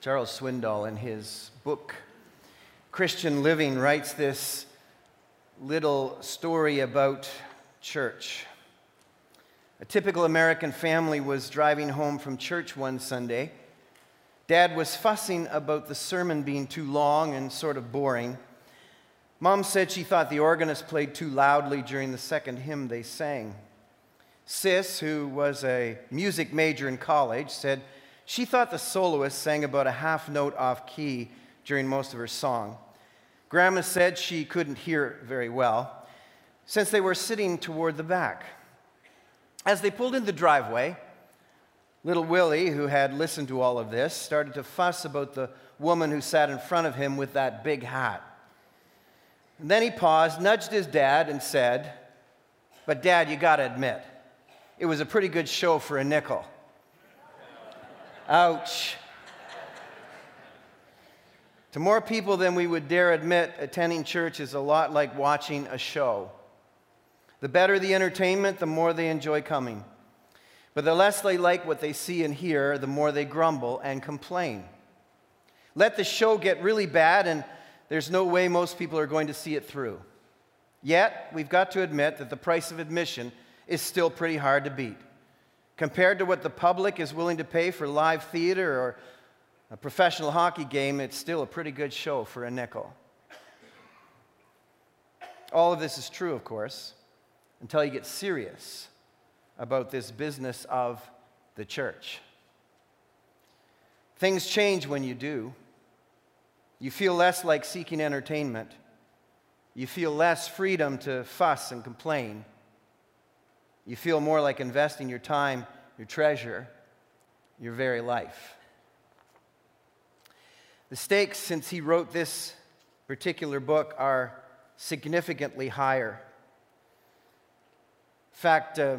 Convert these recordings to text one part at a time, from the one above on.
Charles Swindoll, in his book Christian Living, writes this little story about church. A typical American family was driving home from church one Sunday. Dad was fussing about the sermon being too long and sort of boring. Mom said she thought the organist played too loudly during the second hymn they sang. Sis, who was a music major in college, said she thought the soloist sang about a half note off key during most of her song. Grandma said she couldn't hear very well since they were sitting toward the back. As they pulled in the driveway, little Willie, who had listened to all of this, started to fuss about the woman who sat in front of him with that big hat. And then he paused, nudged his dad, and said, But, Dad, you got to admit, it was a pretty good show for a nickel. Ouch. To more people than we would dare admit, attending church is a lot like watching a show. The better the entertainment, the more they enjoy coming. But the less they like what they see and hear, the more they grumble and complain. Let the show get really bad, and there's no way most people are going to see it through. Yet, we've got to admit that the price of admission is still pretty hard to beat. Compared to what the public is willing to pay for live theater or a professional hockey game, it's still a pretty good show for a nickel. All of this is true, of course, until you get serious about this business of the church. Things change when you do. You feel less like seeking entertainment. You feel less freedom to fuss and complain. You feel more like investing your time, your treasure, your very life. The stakes, since he wrote this particular book, are significantly higher. In fact, uh,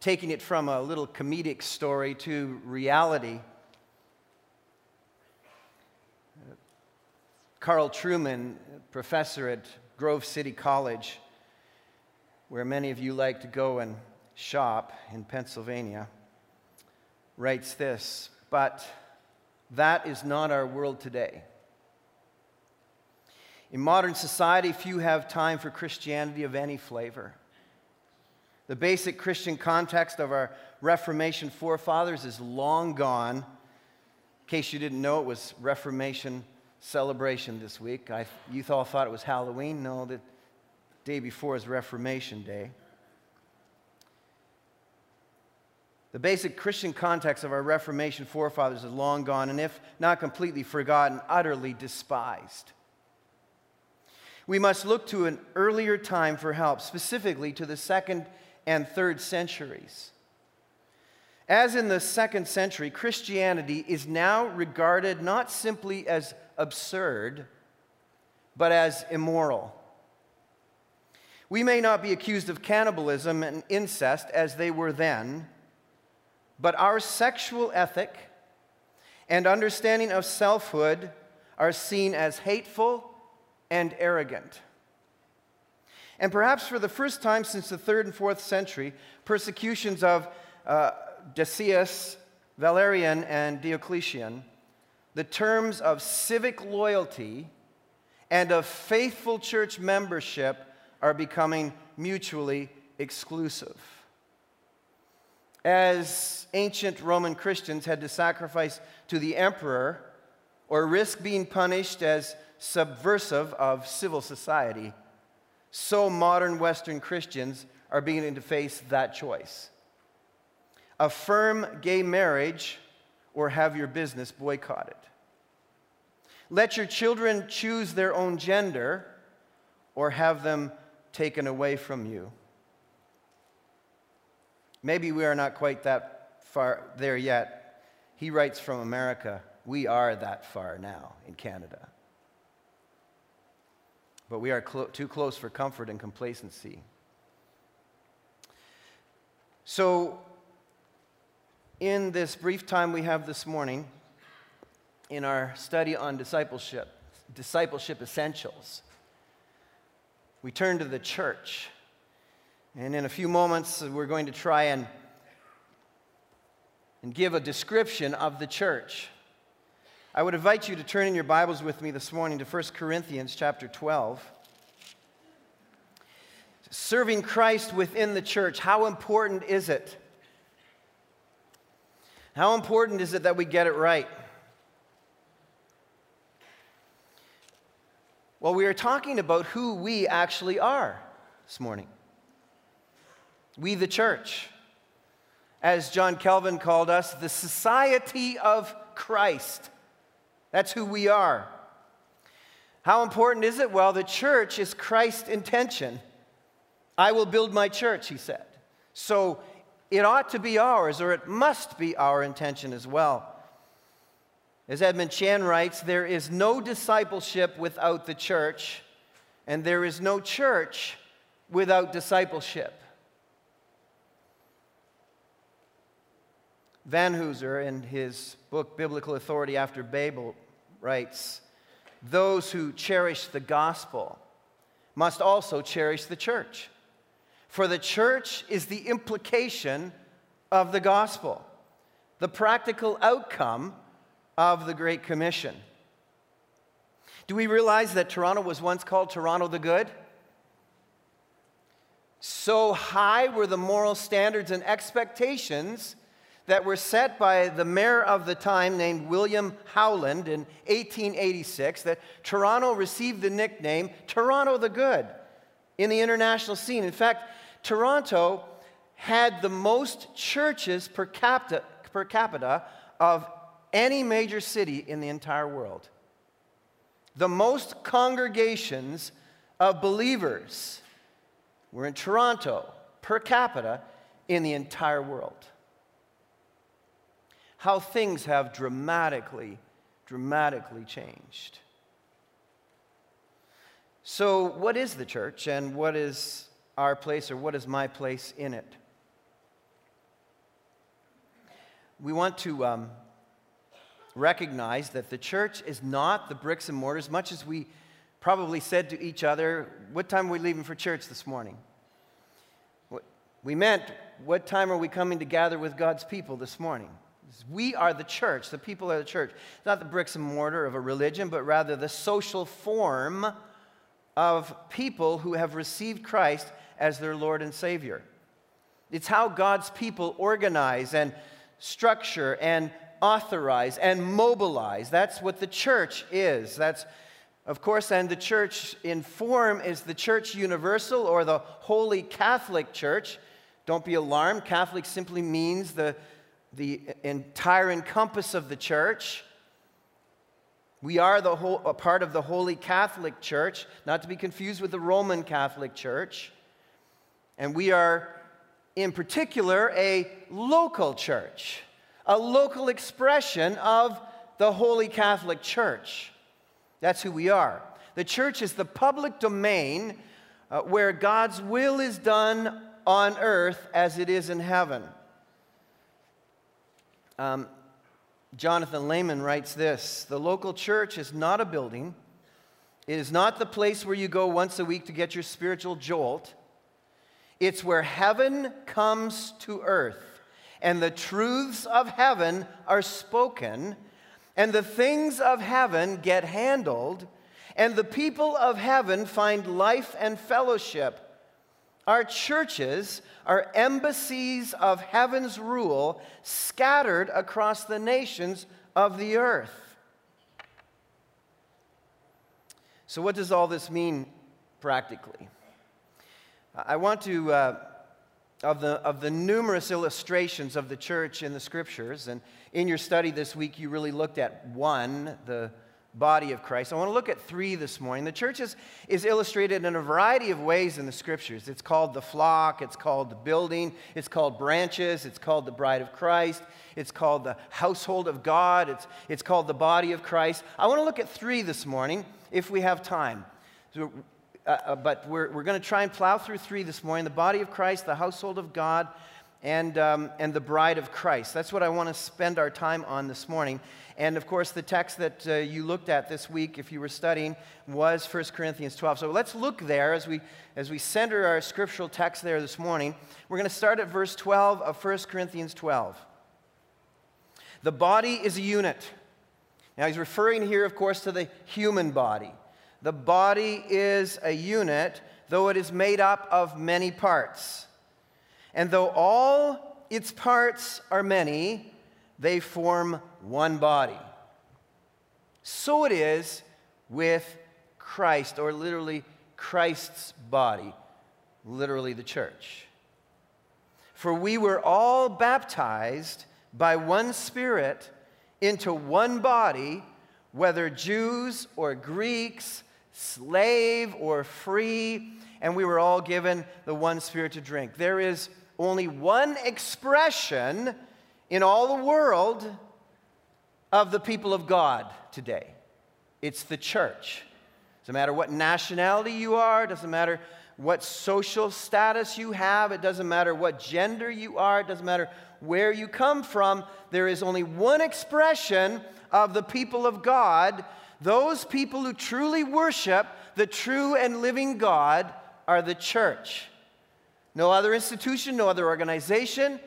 taking it from a little comedic story to reality, Carl Trueman, professor at Grove City College, where many of you like to go and shop in Pennsylvania, writes this But that is not our world today. In modern society, few have time for Christianity of any flavor. The basic Christian context of our Reformation forefathers is long gone. In case you didn't know, it was Reformation celebration this week. I, you all thought it was Halloween. No, the day before is Reformation Day. The basic Christian context of our Reformation forefathers is long gone, and if not completely forgotten, utterly despised. We must look to an earlier time for help, specifically to the second and third centuries. As in the second century, Christianity is now regarded not simply as absurd, but as immoral. We may not be accused of cannibalism and incest as they were then, but our sexual ethic and understanding of selfhood are seen as hateful and arrogant. And perhaps for the first time since the third and fourth century, persecutions of uh, Decius, Valerian, and Diocletian, the terms of civic loyalty and of faithful church membership are becoming mutually exclusive as ancient Roman Christians had to sacrifice to the emperor or risk being punished as subversive of civil society, so modern Western Christians are beginning to face that choice. Affirm gay marriage or have your business boycotted. Let your children choose their own gender or have them taken away from you. Maybe we are not quite that far there yet. He writes from America. We are that far now in Canada. But we are too close for comfort and complacency. So, in this brief time we have this morning, in our study on discipleship, discipleship essentials, we turn to the church. And in a few moments, we're going to try and, and give a description of the church. I would invite you to turn in your Bibles with me this morning to 1 Corinthians chapter 12. Serving Christ within the church, how important is it? How important is it that we get it right? Well, we are talking about who we actually are this morning. We, the church, as John Calvin called us, the society of Christ. That's who we are. How important is it? Well, the church is Christ's intention. I will build my church, he said. So it ought to be ours, or it must be our intention as well. As Edmund Chan writes, there is no discipleship without the church, and there is no church without discipleship. Vanhoozer, in his book Biblical Authority After Babel, writes Those who cherish the gospel must also cherish the church. For the church is the implication of the gospel, the practical outcome of the Great Commission. Do we realize that Toronto was once called Toronto the Good? So high were the moral standards and expectations that were set by the mayor of the time named William Howland in 1886 that Toronto received the nickname Toronto the Good in the international scene. In fact, Toronto had the most churches per capita, per capita of any major city in the entire world. The most congregations of believers were in Toronto per capita in the entire world how things have dramatically, dramatically changed. So, what is the church and what is our place or what is my place in it? We want to um, recognize that the church is not the bricks and mortar as much as we probably said to each other, What time are we leaving for church this morning? We meant, What time are we coming to gather with God's people this morning? We are the church. The people are the church. Not the bricks and mortar of a religion, but rather the social form of people who have received Christ as their Lord and Savior. It's how God's people organize and structure and authorize and mobilize. That's what the church is. That's, of course, and the church in form is the church universal or the Holy Catholic Church. Don't be alarmed. Catholic simply means the the entire encompass of the church. We are the whole, a part of the Holy Catholic Church, not to be confused with the Roman Catholic Church. And we are, in particular, a local church, a local expression of the Holy Catholic Church. That's who we are. The church is the public domain uh, where God's will is done on earth as it is in heaven. Um, Jonathan Leeman writes this The local church is not a building, it is not the place where you go once a week to get your spiritual jolt. It's where heaven comes to earth, and the truths of heaven are spoken, and the things of heaven get handled, and the people of heaven find life and fellowship. Our churches are embassies of heaven's rule scattered across the nations of the earth. So, what does all this mean practically? I want to, uh, of, the, of the numerous illustrations of the church in the scriptures, and in your study this week, you really looked at one, the body of Christ. I want to look at three this morning. The church is, is illustrated in a variety of ways in the scriptures. It's called the flock, it's called the building, it's called branches, it's called the bride of Christ, it's called the household of God, it's, it's called the body of Christ. I want to look at three this morning if we have time. Uh but we're, we're going to try and plow through three this morning the body of Christ, the household of God, and, um, and the bride of Christ. That's what I want to spend our time on this morning. And of course, the text that uh, you looked at this week, if you were studying, was 1 Corinthians 12. So let's look there as we, as we center our scriptural text there this morning. We're going to start at verse 12 of 1 Corinthians 12. The body is a unit. Now, he's referring here, of course, to the human body. The body is a unit, though it is made up of many parts. And though all its parts are many, they form one body. So it is with Christ, or literally Christ's body, literally the church. For we were all baptized by one Spirit into one body, whether Jews or Greeks, slave or free, and we were all given the one Spirit to drink. There is only one expression in all the world of the people of God today it's the church. Doesn't matter what nationality you are, doesn't matter what social status you have, it doesn't matter what gender you are, it doesn't matter where you come from. There is only one expression of the people of God. Those people who truly worship the true and living God are the church. No other institution, no other organization,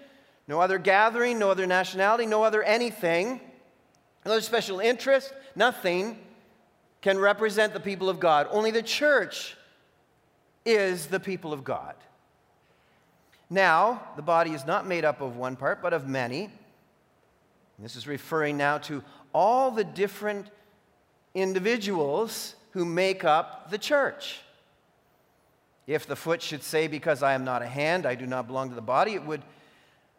no other gathering, no other nationality, no other anything, no other special interest, nothing can represent the people of God. Only the church is the people of God. Now, the body is not made up of one part, but of many. This is referring now to all the different individuals who make up the church. If the foot should say, Because I am not a hand, I do not belong to the body, it would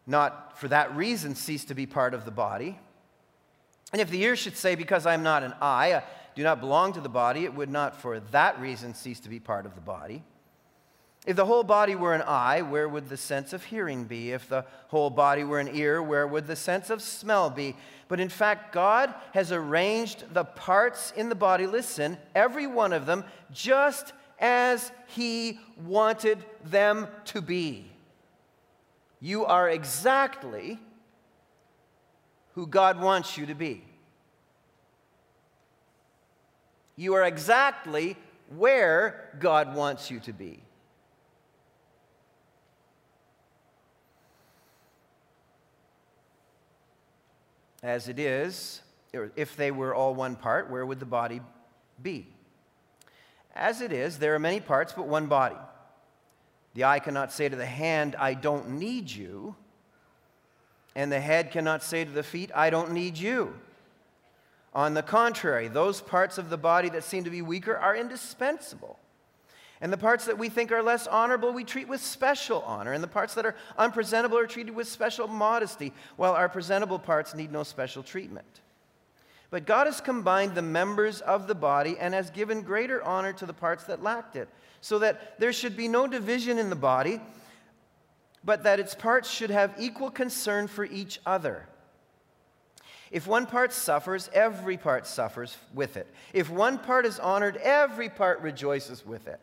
not for that reason cease to be part of the body. And if the ear should say, Because I am not an eye, I do not belong to the body, it would not for that reason cease to be part of the body. If the whole body were an eye, where would the sense of hearing be? If the whole body were an ear, where would the sense of smell be? But in fact, God has arranged the parts in the body, listen, every one of them, just as He wanted them to be. You are exactly who God wants you to be. You are exactly where God wants you to be. As it is, if they were all one part, where would the body be? As it is, there are many parts, but one body. The eye cannot say to the hand, I don't need you. And the head cannot say to the feet, I don't need you. On the contrary, those parts of the body that seem to be weaker are indispensable. And the parts that we think are less honorable, we treat with special honor. And the parts that are unpresentable are treated with special modesty, while our presentable parts need no special treatment. But God has combined the members of the body and has given greater honor to the parts that lacked it, so that there should be no division in the body, but that its parts should have equal concern for each other. If one part suffers, every part suffers with it. If one part is honored, every part rejoices with it.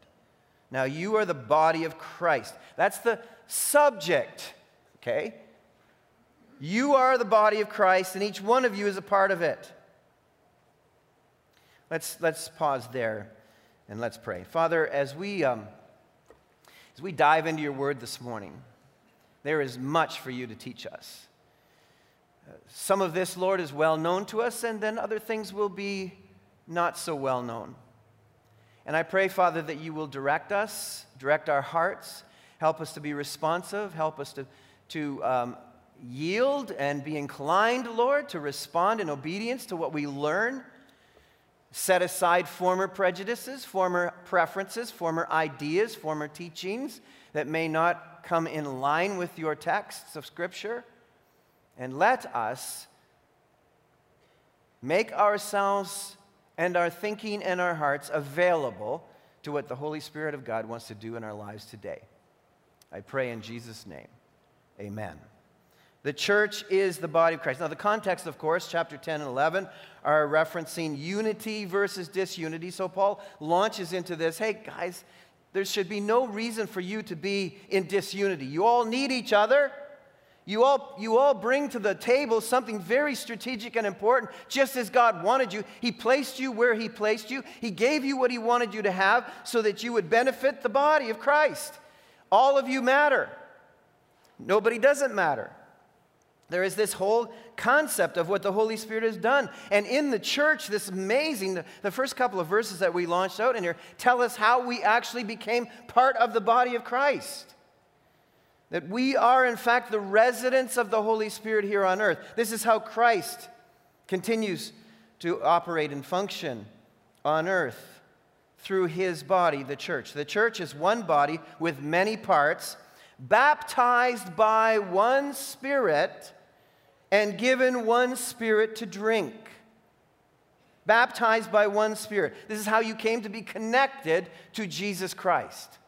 Now you are the body of Christ. That's the subject, okay? You are the body of Christ, and each one of you is a part of it. Let's, let's pause there and let's pray. Father, as we, um, as we dive into your word this morning, there is much for you to teach us. Some of this, Lord, is well known to us, and then other things will be not so well known. And I pray, Father, that you will direct us, direct our hearts, help us to be responsive, help us to, to um, yield and be inclined, Lord, to respond in obedience to what we learn. Set aside former prejudices, former preferences, former ideas, former teachings that may not come in line with your texts of Scripture. And let us make ourselves and our thinking and our hearts available to what the Holy Spirit of God wants to do in our lives today. I pray in Jesus' name. Amen. The church is the body of Christ. Now, the context, of course, chapter 10 and 11 are referencing unity versus disunity. So, Paul launches into this hey, guys, there should be no reason for you to be in disunity. You all need each other. You all, you all bring to the table something very strategic and important, just as God wanted you. He placed you where He placed you. He gave you what He wanted you to have so that you would benefit the body of Christ. All of you matter. Nobody doesn't matter. there is this whole concept of what the Holy Spirit has done. And in the church, this amazing, the, the, first couple of verses that we launched out in here tell us how we actually became part of the body of Christ. That we are, in fact, the residents of the Holy Spirit here on earth. This is how Christ continues to operate and function on earth through his body, the church. The church is one body with many parts, baptized by one Spirit and given one Spirit to drink. Baptized by one Spirit. This is how you came to be connected to Jesus Christ.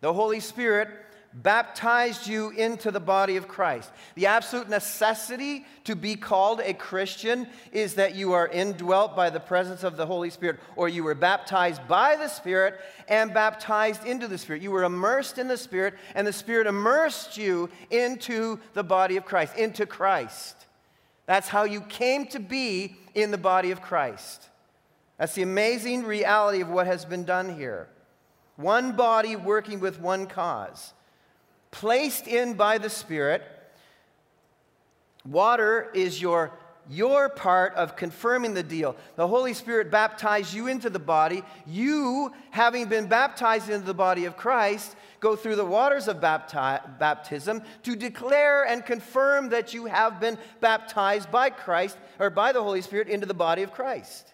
The Holy Spirit baptized you into the body of Christ. The absolute necessity to be called a Christian is that you are indwelt by the presence of the Holy Spirit, or you were baptized by the Spirit and baptized into the Spirit. You were immersed in the Spirit, and the Spirit immersed you into the body of Christ, into Christ. That's how you came to be in the body of Christ. That's the amazing reality of what has been done here. One body working with one cause placed in by the Spirit. Water is your, your part of confirming the deal. The Holy Spirit baptized you into the body. You, having been baptized into the body of Christ, go through the waters of bapti- baptism to declare and confirm that you have been baptized by Christ or by the Holy Spirit into the body of Christ.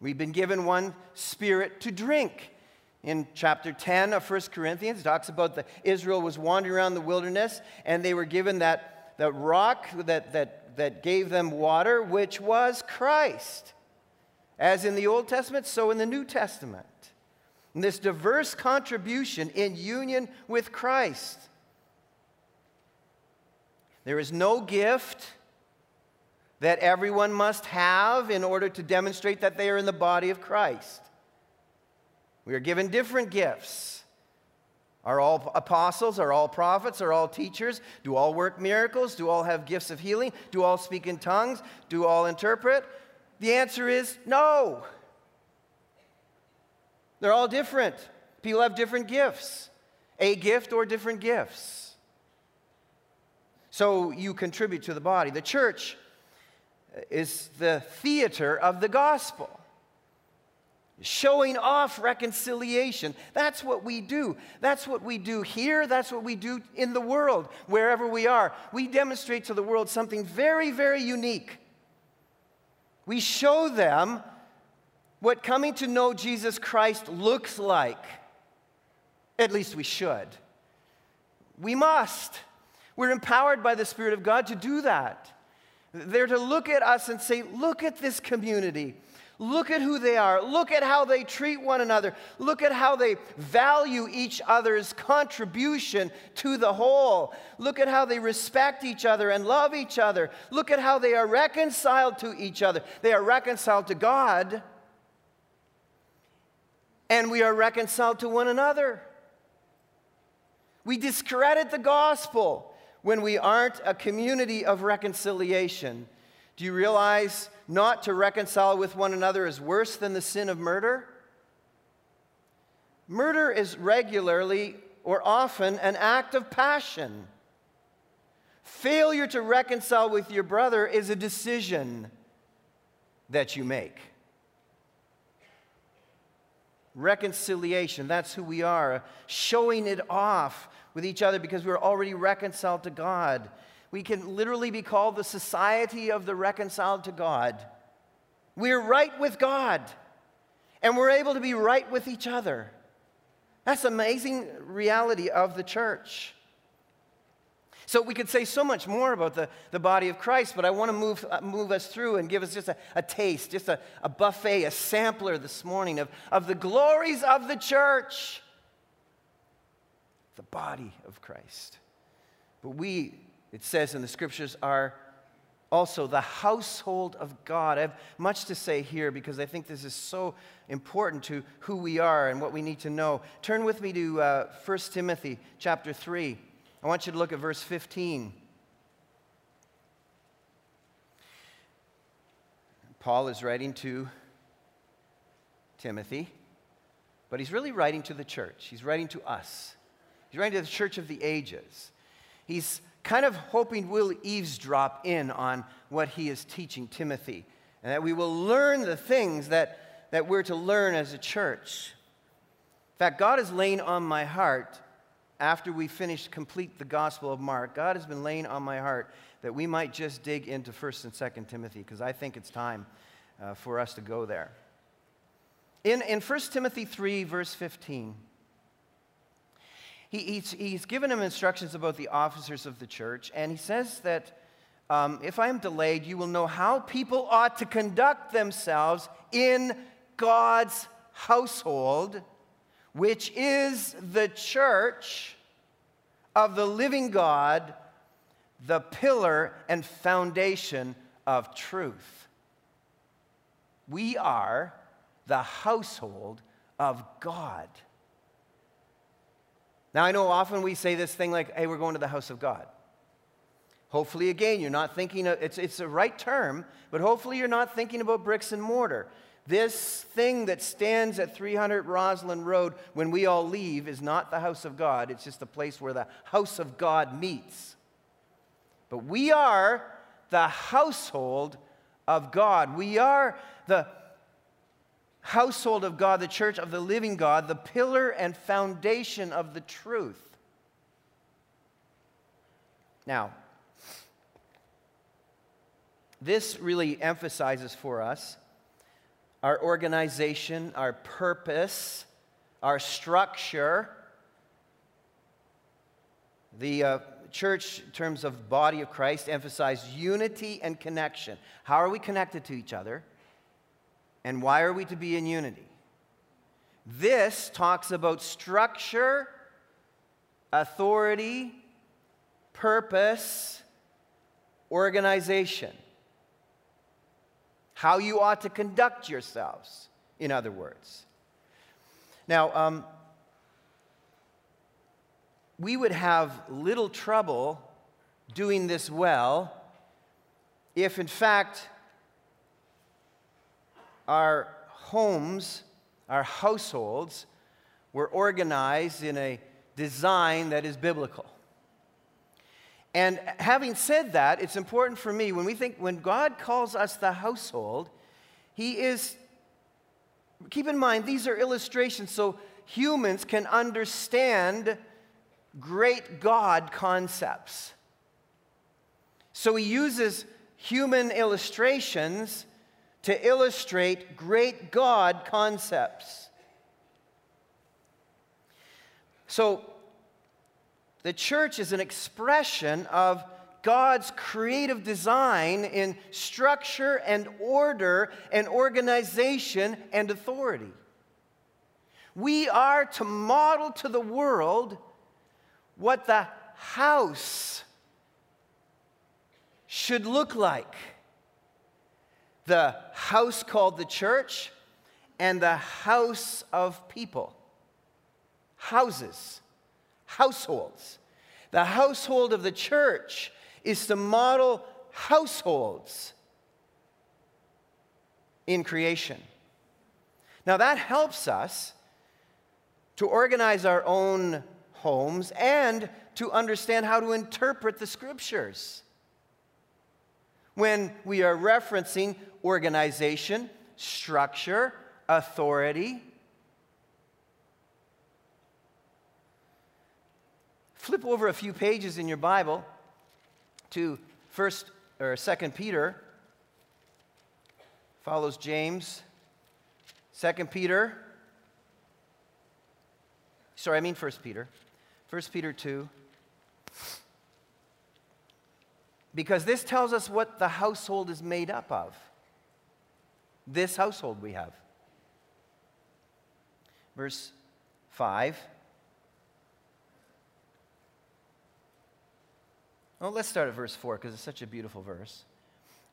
We've been given one spirit to drink in chapter 10 of 1 Corinthians. It talks about the Israel was wandering around the wilderness and they were given that, that rock that, that, that gave them water, which was Christ. As in the Old Testament, so in the New Testament. And this diverse contribution in union with Christ. There is no gift that everyone must have in order to demonstrate that they are in the body of Christ. We are given different gifts. Are all apostles? Are all prophets? Are all teachers? Do all work miracles? Do all have gifts of healing? Do all speak in tongues? Do all interpret? The answer is no. They're all different. People have different gifts, a gift or different gifts. So you contribute to the body. The church is the theater of the gospel showing off reconciliation. That's what we do. That's what we do here. That's what we do in the world, wherever we are. We demonstrate to the world something very, very unique. We show them what coming to know Jesus Christ looks like. At least we should. We must. We're empowered by the Spirit of God to do that. They're to look at us and say, Look at this community. Look at who they are. Look at how they treat one another. Look at how they value each other's contribution to the whole. Look at how they respect each other and love each other. Look at how they are reconciled to each other. They are reconciled to God, and we are reconciled to one another. We discredit the gospel when we aren't a community of reconciliation. Do you realize not to reconcile with one another is worse than the sin of murder? Murder is regularly or often an act of passion. Failure to reconcile with your brother is a decision that you make. Reconciliation, that's who we are. Showing it off with each other because we're already reconciled to God. We can literally be called the society of the reconciled to God. We're right with God, and we're able to be right with each other. That's amazing reality of the church. So we could say so much more about the, the body of Christ, but I want to move, uh, move us through and give us just a, a taste, just a, a buffet, a sampler this morning of, of the glories of the church, the body of Christ. But we it says in the scriptures, are also the household of God. I have much to say here because I think this is so important to who we are and what we need to know. Turn with me to uh, 1 Timothy chapter 3. I want you to look at verse 15. Paul is writing to Timothy, but he's really writing to the church. He's writing to us. He's writing to the church of the ages. He's kind of hoping we'll eavesdrop in on what he is teaching Timothy and that we will learn the things that, that we're to learn as a church. In fact, God has laid on my heart after we finish complete the Gospel of Mark, God has been laying on my heart that we might just dig into 1st and 2nd Timothy because I think it's time uh, for us to go there. In, in 1 Timothy 3, verse 15, he, he's, he's given him instructions about the officers of the church, and he says that um, if I am delayed, you will know how people ought to conduct themselves in God's household, which is the church of the living God, the pillar and foundation of truth. We are the household of God. Now, I know often we say this thing like, hey, we're going to the house of God. Hopefully, again, you're not thinking, of, it's, it's a right term, but hopefully you're not thinking about bricks and mortar. This thing that stands at 300 Roslyn Road when we all leave is not the house of God. It's just a place where the house of God meets. But we are the household of God. We are the household of God, the church of the living God, the pillar and foundation of the truth. Now, this really emphasizes for us our organization, our purpose, our structure. The uh, church, in terms of body of Christ, emphasize unity and connection. How are we connected to each other? And why are we to be in unity? This talks about structure, authority, purpose, organization how you ought to conduct yourselves, in other words. Now, um, we would have little trouble doing this well if, in fact, our homes, our households, were organized in a design that is biblical. And having said that, it's important for me when we think, when God calls us the household, He is, keep in mind, these are illustrations so humans can understand great God concepts. So He uses human illustrations to illustrate great God concepts. So, the church is an expression of God's creative design in structure and order and organization and authority. We are to model to the world what the house should look like the house called the church and the house of people. Houses households. The household of the church is to model households in creation. Now, that helps us to organize our own homes and to understand how to interpret the scriptures. When we are referencing organization, structure, authority, Flip over a few pages in your Bible to first or second Peter. Follows James. Second Peter. Sorry, I mean First Peter. First Peter 2. Because this tells us what the household is made up of. This household we have. Verse 5. Well, let's start at verse 4 because it's such a beautiful verse.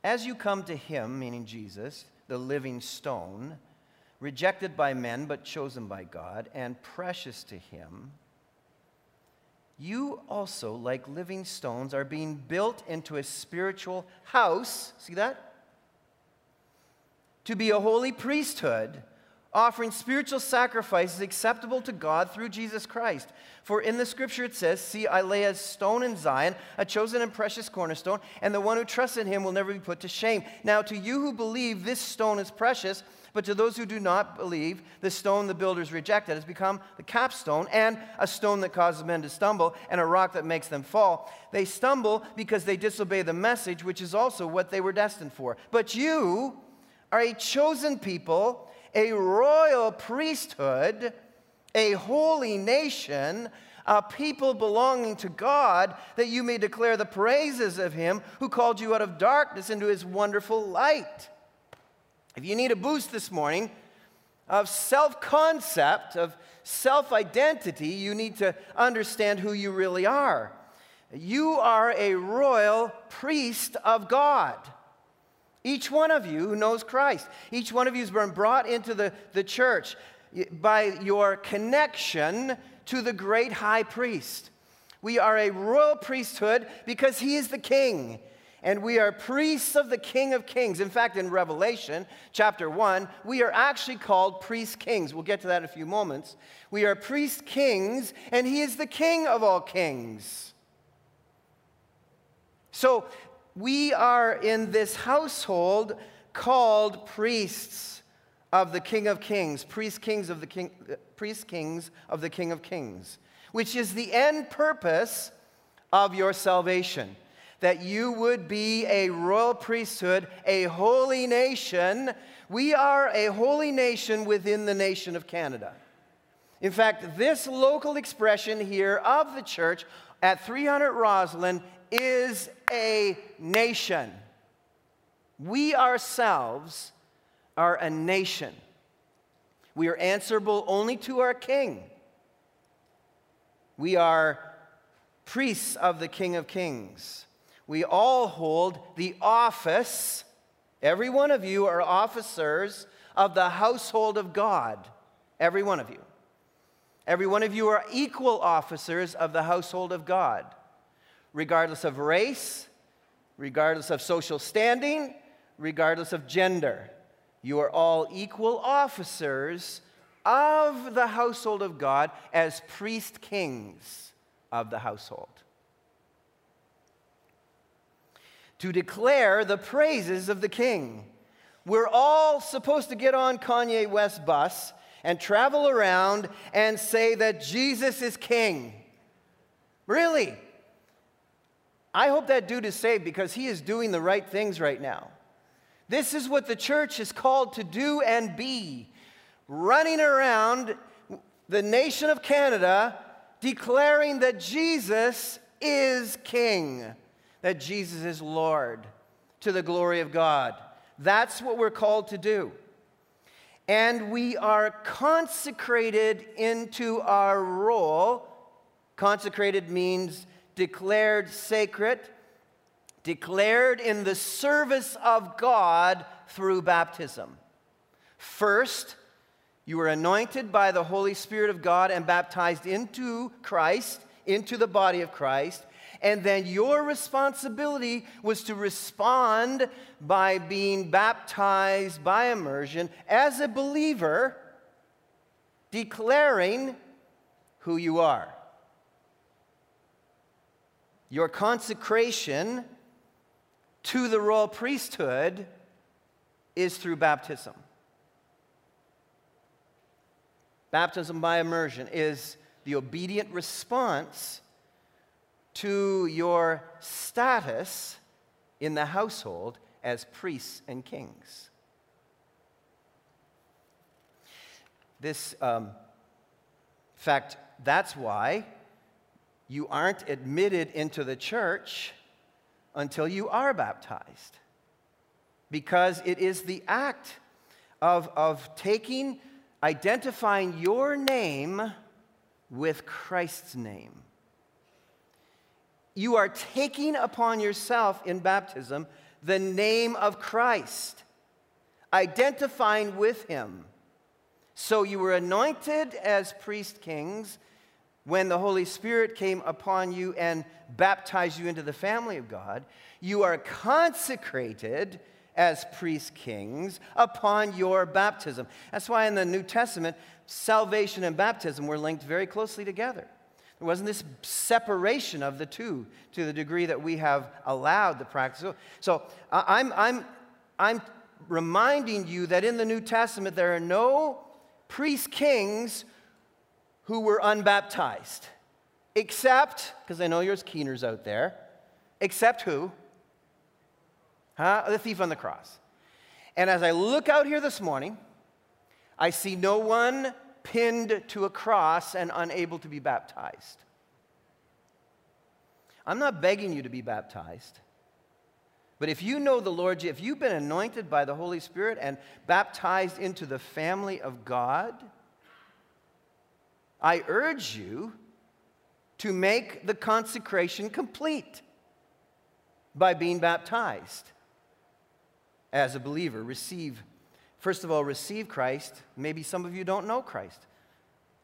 As you come to him, meaning Jesus, the living stone, rejected by men but chosen by God, and precious to him, you also, like living stones, are being built into a spiritual house. See that? To be a holy priesthood, offering spiritual sacrifices acceptable to God through Jesus Christ. For in the scripture it says, See, I lay a stone in Zion, a chosen and precious cornerstone, and the one who trusts in him will never be put to shame. Now, to you who believe, this stone is precious, but to those who do not believe, the stone the builders rejected has become the capstone and a stone that causes men to stumble and a rock that makes them fall. They stumble because they disobey the message, which is also what they were destined for. But you are a chosen people, a royal priesthood a holy nation, a people belonging to God, that you may declare the praises of him who called you out of darkness into his wonderful light. If you need a boost this morning of self concept, of self identity, you need to understand who you really are. You are a royal priest of God. Each one of you who knows Christ, each one of you has been brought into the, the church by your connection to the great high priest. We are a royal priesthood because he is the king. And we are priests of the King of Kings. In fact, in Revelation chapter 1, we are actually called priest kings. We'll get to that in a few moments. We are priest kings, and he is the King of all kings. So we are in this household called priests of the King of Kings, priest kings of the King, priest kings of the King of Kings, which is the end purpose of your salvation. That you would be a royal priesthood, a holy nation. We are a holy nation within the nation of Canada. In fact, this local expression here of the church at 300 Roslyn is a nation. We ourselves are a nation. We are answerable only to our king. We are priests of the King of Kings. We all hold the office, every one of you are officers of the household of God. Every one of you. Every one of you are equal officers of the household of God, regardless of race, regardless of social standing, regardless of gender. You are all equal officers of the household of God as priest kings of the household. To declare the praises of the king. We're all supposed to get on Kanye West's bus and travel around and say that Jesus is king. Really? I hope that dude is saved because he is doing the right things right now. This is what the church is called to do and be running around the nation of Canada declaring that Jesus is King, that Jesus is Lord to the glory of God. That's what we're called to do. And we are consecrated into our role. Consecrated means declared sacred declared in the service of God through baptism. First, you were anointed by the Holy Spirit of God and baptized into Christ, into the body of Christ. And then your responsibility was to respond by being baptized by immersion as a believer, declaring who you are. Your consecration to the royal priesthood is through baptism. Baptism by immersion is the obedient response to your status in the household as priests and kings. This, um, fact, that's why you aren't admitted into the church until you are baptized. Because it is the act of, of taking, identifying your name with Christ's name. You are taking upon yourself in baptism the name of Christ, identifying with him. So you were anointed as priest kings when the Holy Spirit came upon you and baptized you into the family of God, you are consecrated as priest kings upon your baptism. That's why in the New Testament, salvation and baptism were linked very closely together. There wasn't this separation of the two to the degree that we have allowed the practice. So I'm, I'm, I'm reminding you that in the New Testament, there are no priest kings who were unbaptized, except, because I know there's keeners out there, except who? Huh? The thief on the cross. And as I look out here this morning, I see no one pinned to a cross and unable to be baptized. I'm not begging you to be baptized. But if you know the Lord, if you've been anointed by the Holy Spirit and baptized into the family of God, I urge you to make the consecration complete by being baptized as a believer. Receive, first of all, receive Christ. Maybe some of you don't know Christ.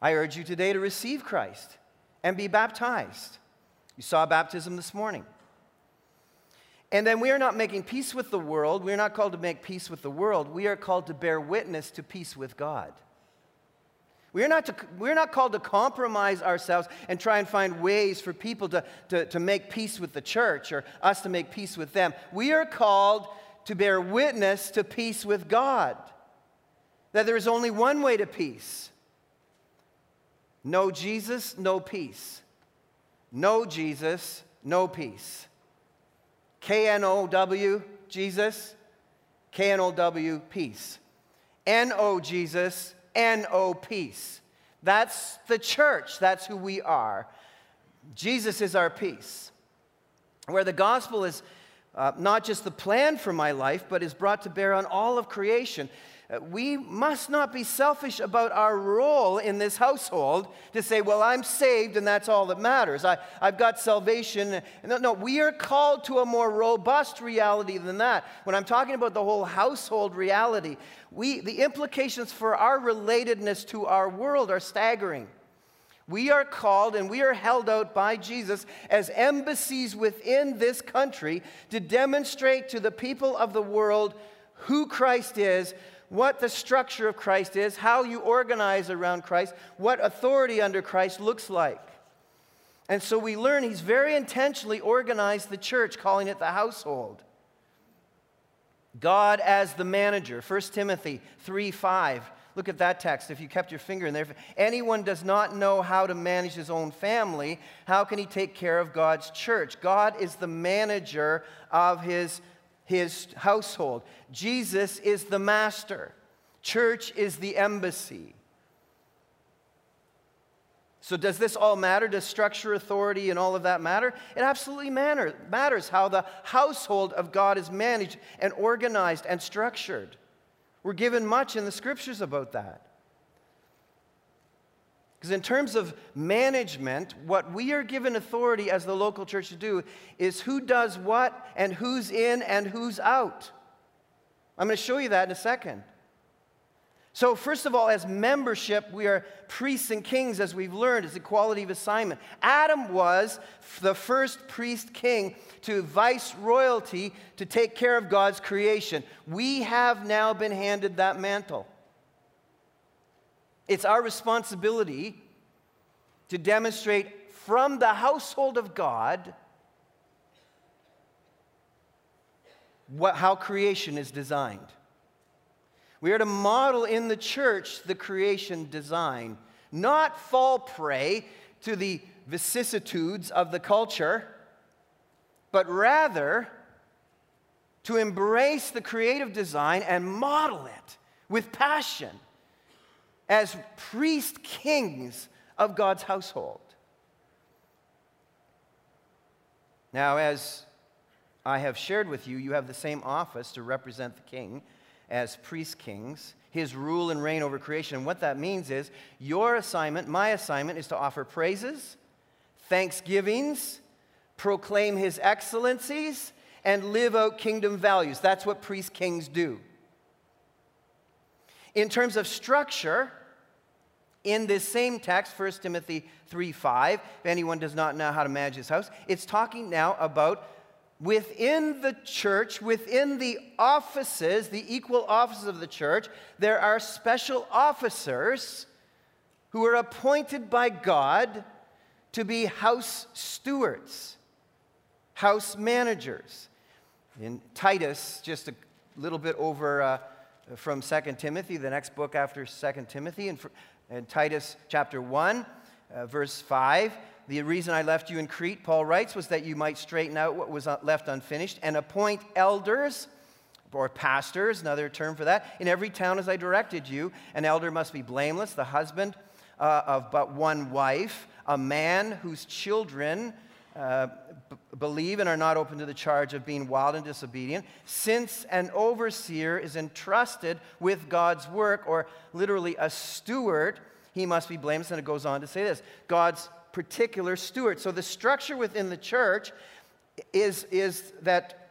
I urge you today to receive Christ and be baptized. You saw baptism this morning. And then we are not making peace with the world. We are not called to make peace with the world. We are called to bear witness to peace with God. We are not, to, we're not called to compromise ourselves and try and find ways for people to, to, to make peace with the church or us to make peace with them. We are called to bear witness to peace with God. That there is only one way to peace no Jesus, no peace. No Jesus, no peace. K N O W, Jesus. K N O W, peace. N O, Jesus. N O, peace. That's the church. That's who we are. Jesus is our peace. Where the gospel is uh, not just the plan for my life, but is brought to bear on all of creation. We must not be selfish about our role in this household to say, well, I'm saved and that's all that matters. I, I've got salvation. No, no, we are called to a more robust reality than that. When I'm talking about the whole household reality, we, the implications for our relatedness to our world are staggering. We are called and we are held out by Jesus as embassies within this country to demonstrate to the people of the world who Christ is, what the structure of Christ is, how you organize around Christ, what authority under Christ looks like. And so we learn he's very intentionally organized the church, calling it the household. God as the manager, 1 Timothy 3 5. Look at that text. If you kept your finger in there, if anyone does not know how to manage his own family, how can he take care of God's church? God is the manager of his his household. Jesus is the master, church is the embassy. So, does this all matter? Does structure, authority, and all of that matter? It absolutely matter, matters how the household of God is managed and organized and structured. We're given much in the scriptures about that. Because, in terms of management, what we are given authority as the local church to do is who does what and who's in and who's out. I'm going to show you that in a second. So, first of all, as membership, we are priests and kings, as we've learned, is equality of assignment. Adam was the first priest king to vice royalty to take care of God's creation. We have now been handed that mantle. It's our responsibility to demonstrate from the household of God what, how creation is designed. We are to model in the church the creation design, not fall prey to the vicissitudes of the culture, but rather to embrace the creative design and model it with passion as priest kings of God's household. Now, as I have shared with you, you have the same office to represent the king as priest kings, his rule and reign over creation. And what that means is your assignment, my assignment, is to offer praises, thanksgivings, proclaim his excellencies, and live out kingdom values. That's what priest kings do. In terms of structure, in this same text, 1 Timothy 3 5, if anyone does not know how to manage his house, it's talking now about within the church, within the offices, the equal offices of the church, there are special officers who are appointed by God to be house stewards, house managers. In Titus, just a little bit over uh, from 2 Timothy, the next book after 2 Timothy, in, in Titus chapter 1, uh, verse 5. The reason I left you in Crete, Paul writes, was that you might straighten out what was left unfinished and appoint elders or pastors, another term for that, in every town as I directed you. An elder must be blameless, the husband uh, of but one wife, a man whose children uh, believe and are not open to the charge of being wild and disobedient, since an overseer is entrusted with God's work, or literally a steward, he must be blameless. And it goes on to say this God's particular steward. So the structure within the church is, is that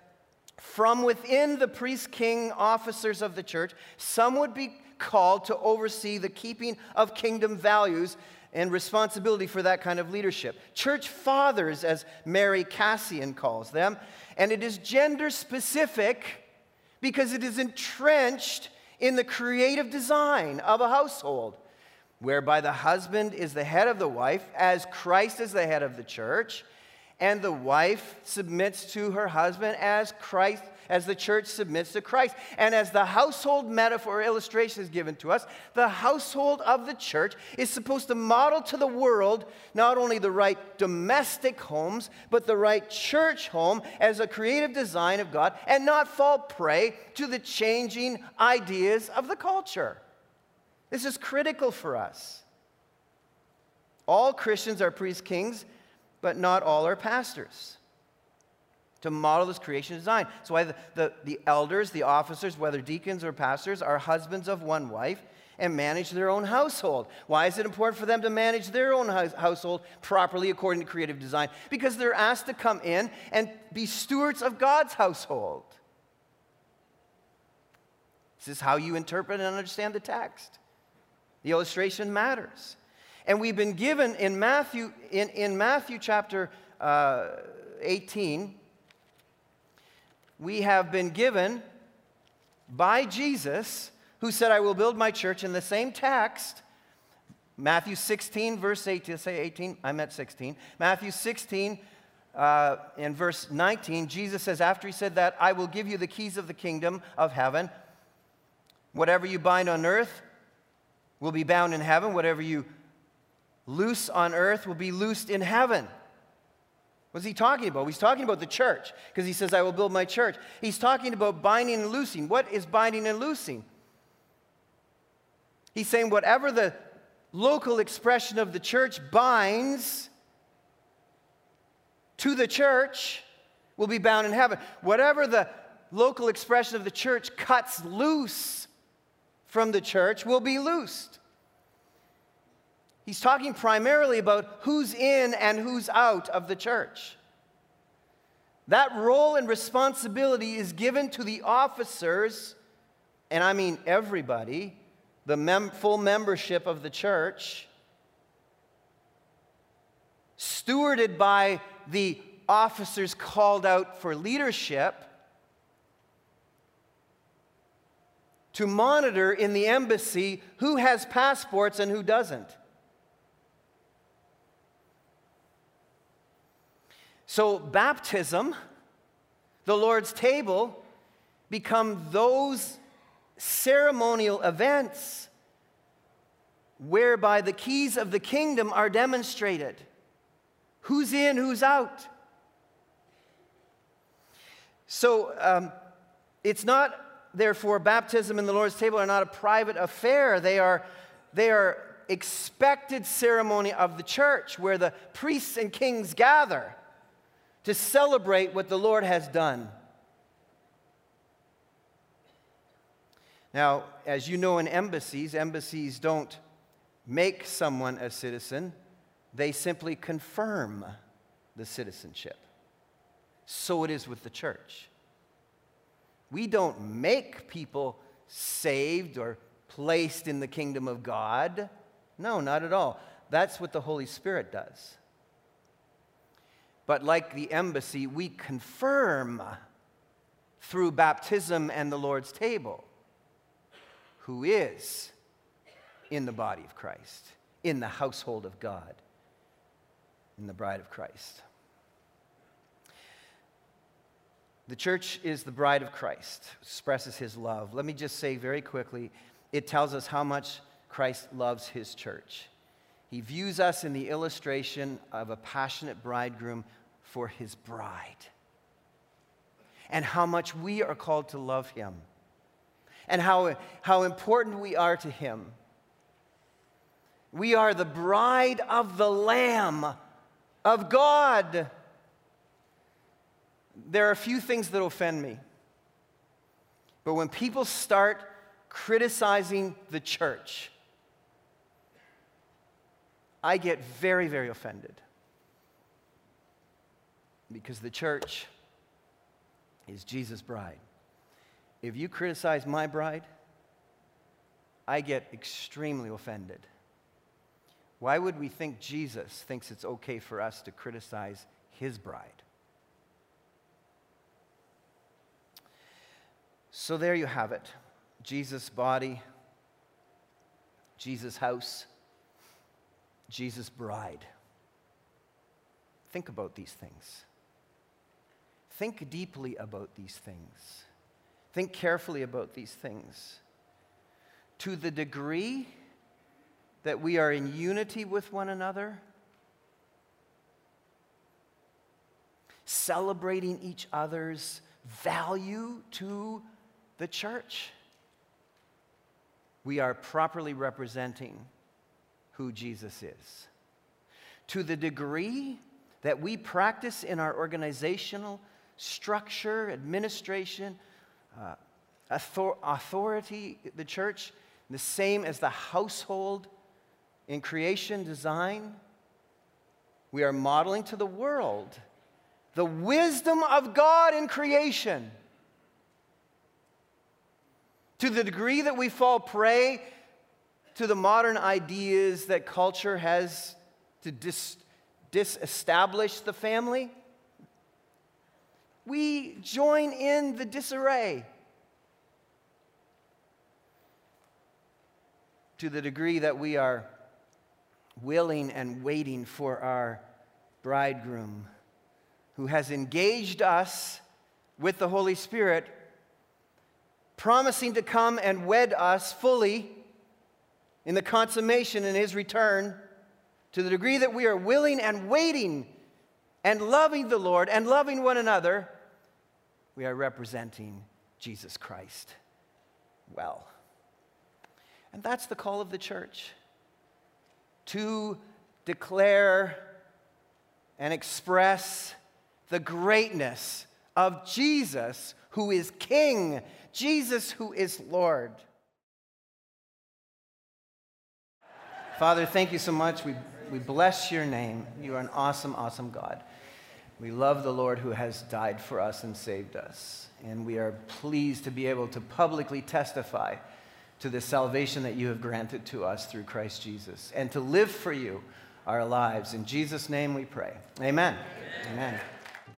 from within the priest king officers of the church, some would be called to oversee the keeping of kingdom values and responsibility for that kind of leadership. Church fathers, as Mary Kassian calls them, and it is gender specific because it is entrenched in the creative design of a household whereby the husband is the head of the wife, as Christ is the head of the church, and the wife submits to her husband as Christ as the church submits to Christ. And as the household metaphor illustration is given to us, the household of the church is supposed to model to the world not only the right domestic homes, but the right church home as a creative design of God and not fall prey to the changing ideas of the culture. This is critical for us. All Christians are priest kings, but not all are pastors. To model this creation design. So, why the, the, the elders, the officers, whether deacons or pastors, are husbands of one wife and manage their own household. Why is it important for them to manage their own house, household properly according to creative design? Because they're asked to come in and be stewards of God's household. This is how you interpret and understand the text. The illustration matters. And we've been given in Matthew, in, in Matthew chapter uh, 18, we have been given by Jesus, who said, I will build my church in the same text. Matthew 16, verse 18, say 18, I meant 16. Matthew 16, uh, in verse 19, Jesus says, after he said that, I will give you the keys of the kingdom of heaven. Whatever you bind on earth will be bound in heaven. Whatever you loose on earth will be loosed in heaven. What's he talking about? He's talking about the church because he says, I will build my church. He's talking about binding and loosing. What is binding and loosing? He's saying, whatever the local expression of the church binds to the church will be bound in heaven. Whatever the local expression of the church cuts loose from the church will be loosed. He's talking primarily about who's in and who's out of the church. That role and responsibility is given to the officers, and I mean everybody, the mem- full membership of the church, stewarded by the officers called out for leadership to monitor in the embassy who has passports and who doesn't. So, baptism, the Lord's table, become those ceremonial events whereby the keys of the kingdom are demonstrated. Who's in, who's out. So, um, it's not therefore, baptism and the Lord's table are not a private affair. They are, they are expected ceremony of the church where the priests and kings gather to celebrate what the Lord has done. Now, as you know, in embassies, embassies don't make someone a citizen, they simply confirm the citizenship. So it is with the church. We don't make people saved or placed in the kingdom of God. No, not at all. That's what the Holy Spirit does. But like the embassy, we confirm through baptism and the Lord's table who is in the body of Christ, in the household of God, in the bride of Christ. The church is the bride of Christ, expresses his love. Let me just say very quickly it tells us how much Christ loves his church. He views us in the illustration of a passionate bridegroom for his bride, and how much we are called to love him, and how, how important we are to him. We are the bride of the Lamb of God. There are a few things that offend me. But when people start criticizing the church, I get very, very offended. Because the church is Jesus' bride. If you criticize my bride, I get extremely offended. Why would we think Jesus thinks it's okay for us to criticize his bride? So there you have it Jesus' body, Jesus' house, Jesus' bride. Think about these things. Think deeply about these things. Think carefully about these things. To the degree that we are in unity with one another, celebrating each other's value to the church, we are properly representing who Jesus is. To the degree that we practice in our organizational structure, administration, uh, author- authority, the church, the same as the household in creation design, we are modeling to the world the wisdom of God in creation to the degree that we fall prey to the modern ideas that culture has to dis- disestablish the family, we join in the disarray. To the degree that we are willing and waiting for our bridegroom who has engaged us with the Holy Spirit promising to come and wed us fully in the consummation in his return, to the degree that we are willing and waiting and loving the Lord and loving one another, we are representing Jesus Christ well. And that's the call of the church to declare and express the greatness of Jesus, who is King Jesus who is Lord. Father, thank you so much. We, we bless your name. You are an awesome, awesome God. We love the Lord who has died for us and saved us. And we are pleased to be able to publicly testify to the salvation that you have granted to us through Christ Jesus and to live for you our lives. In Jesus' name we pray. Amen. Amen. Amen.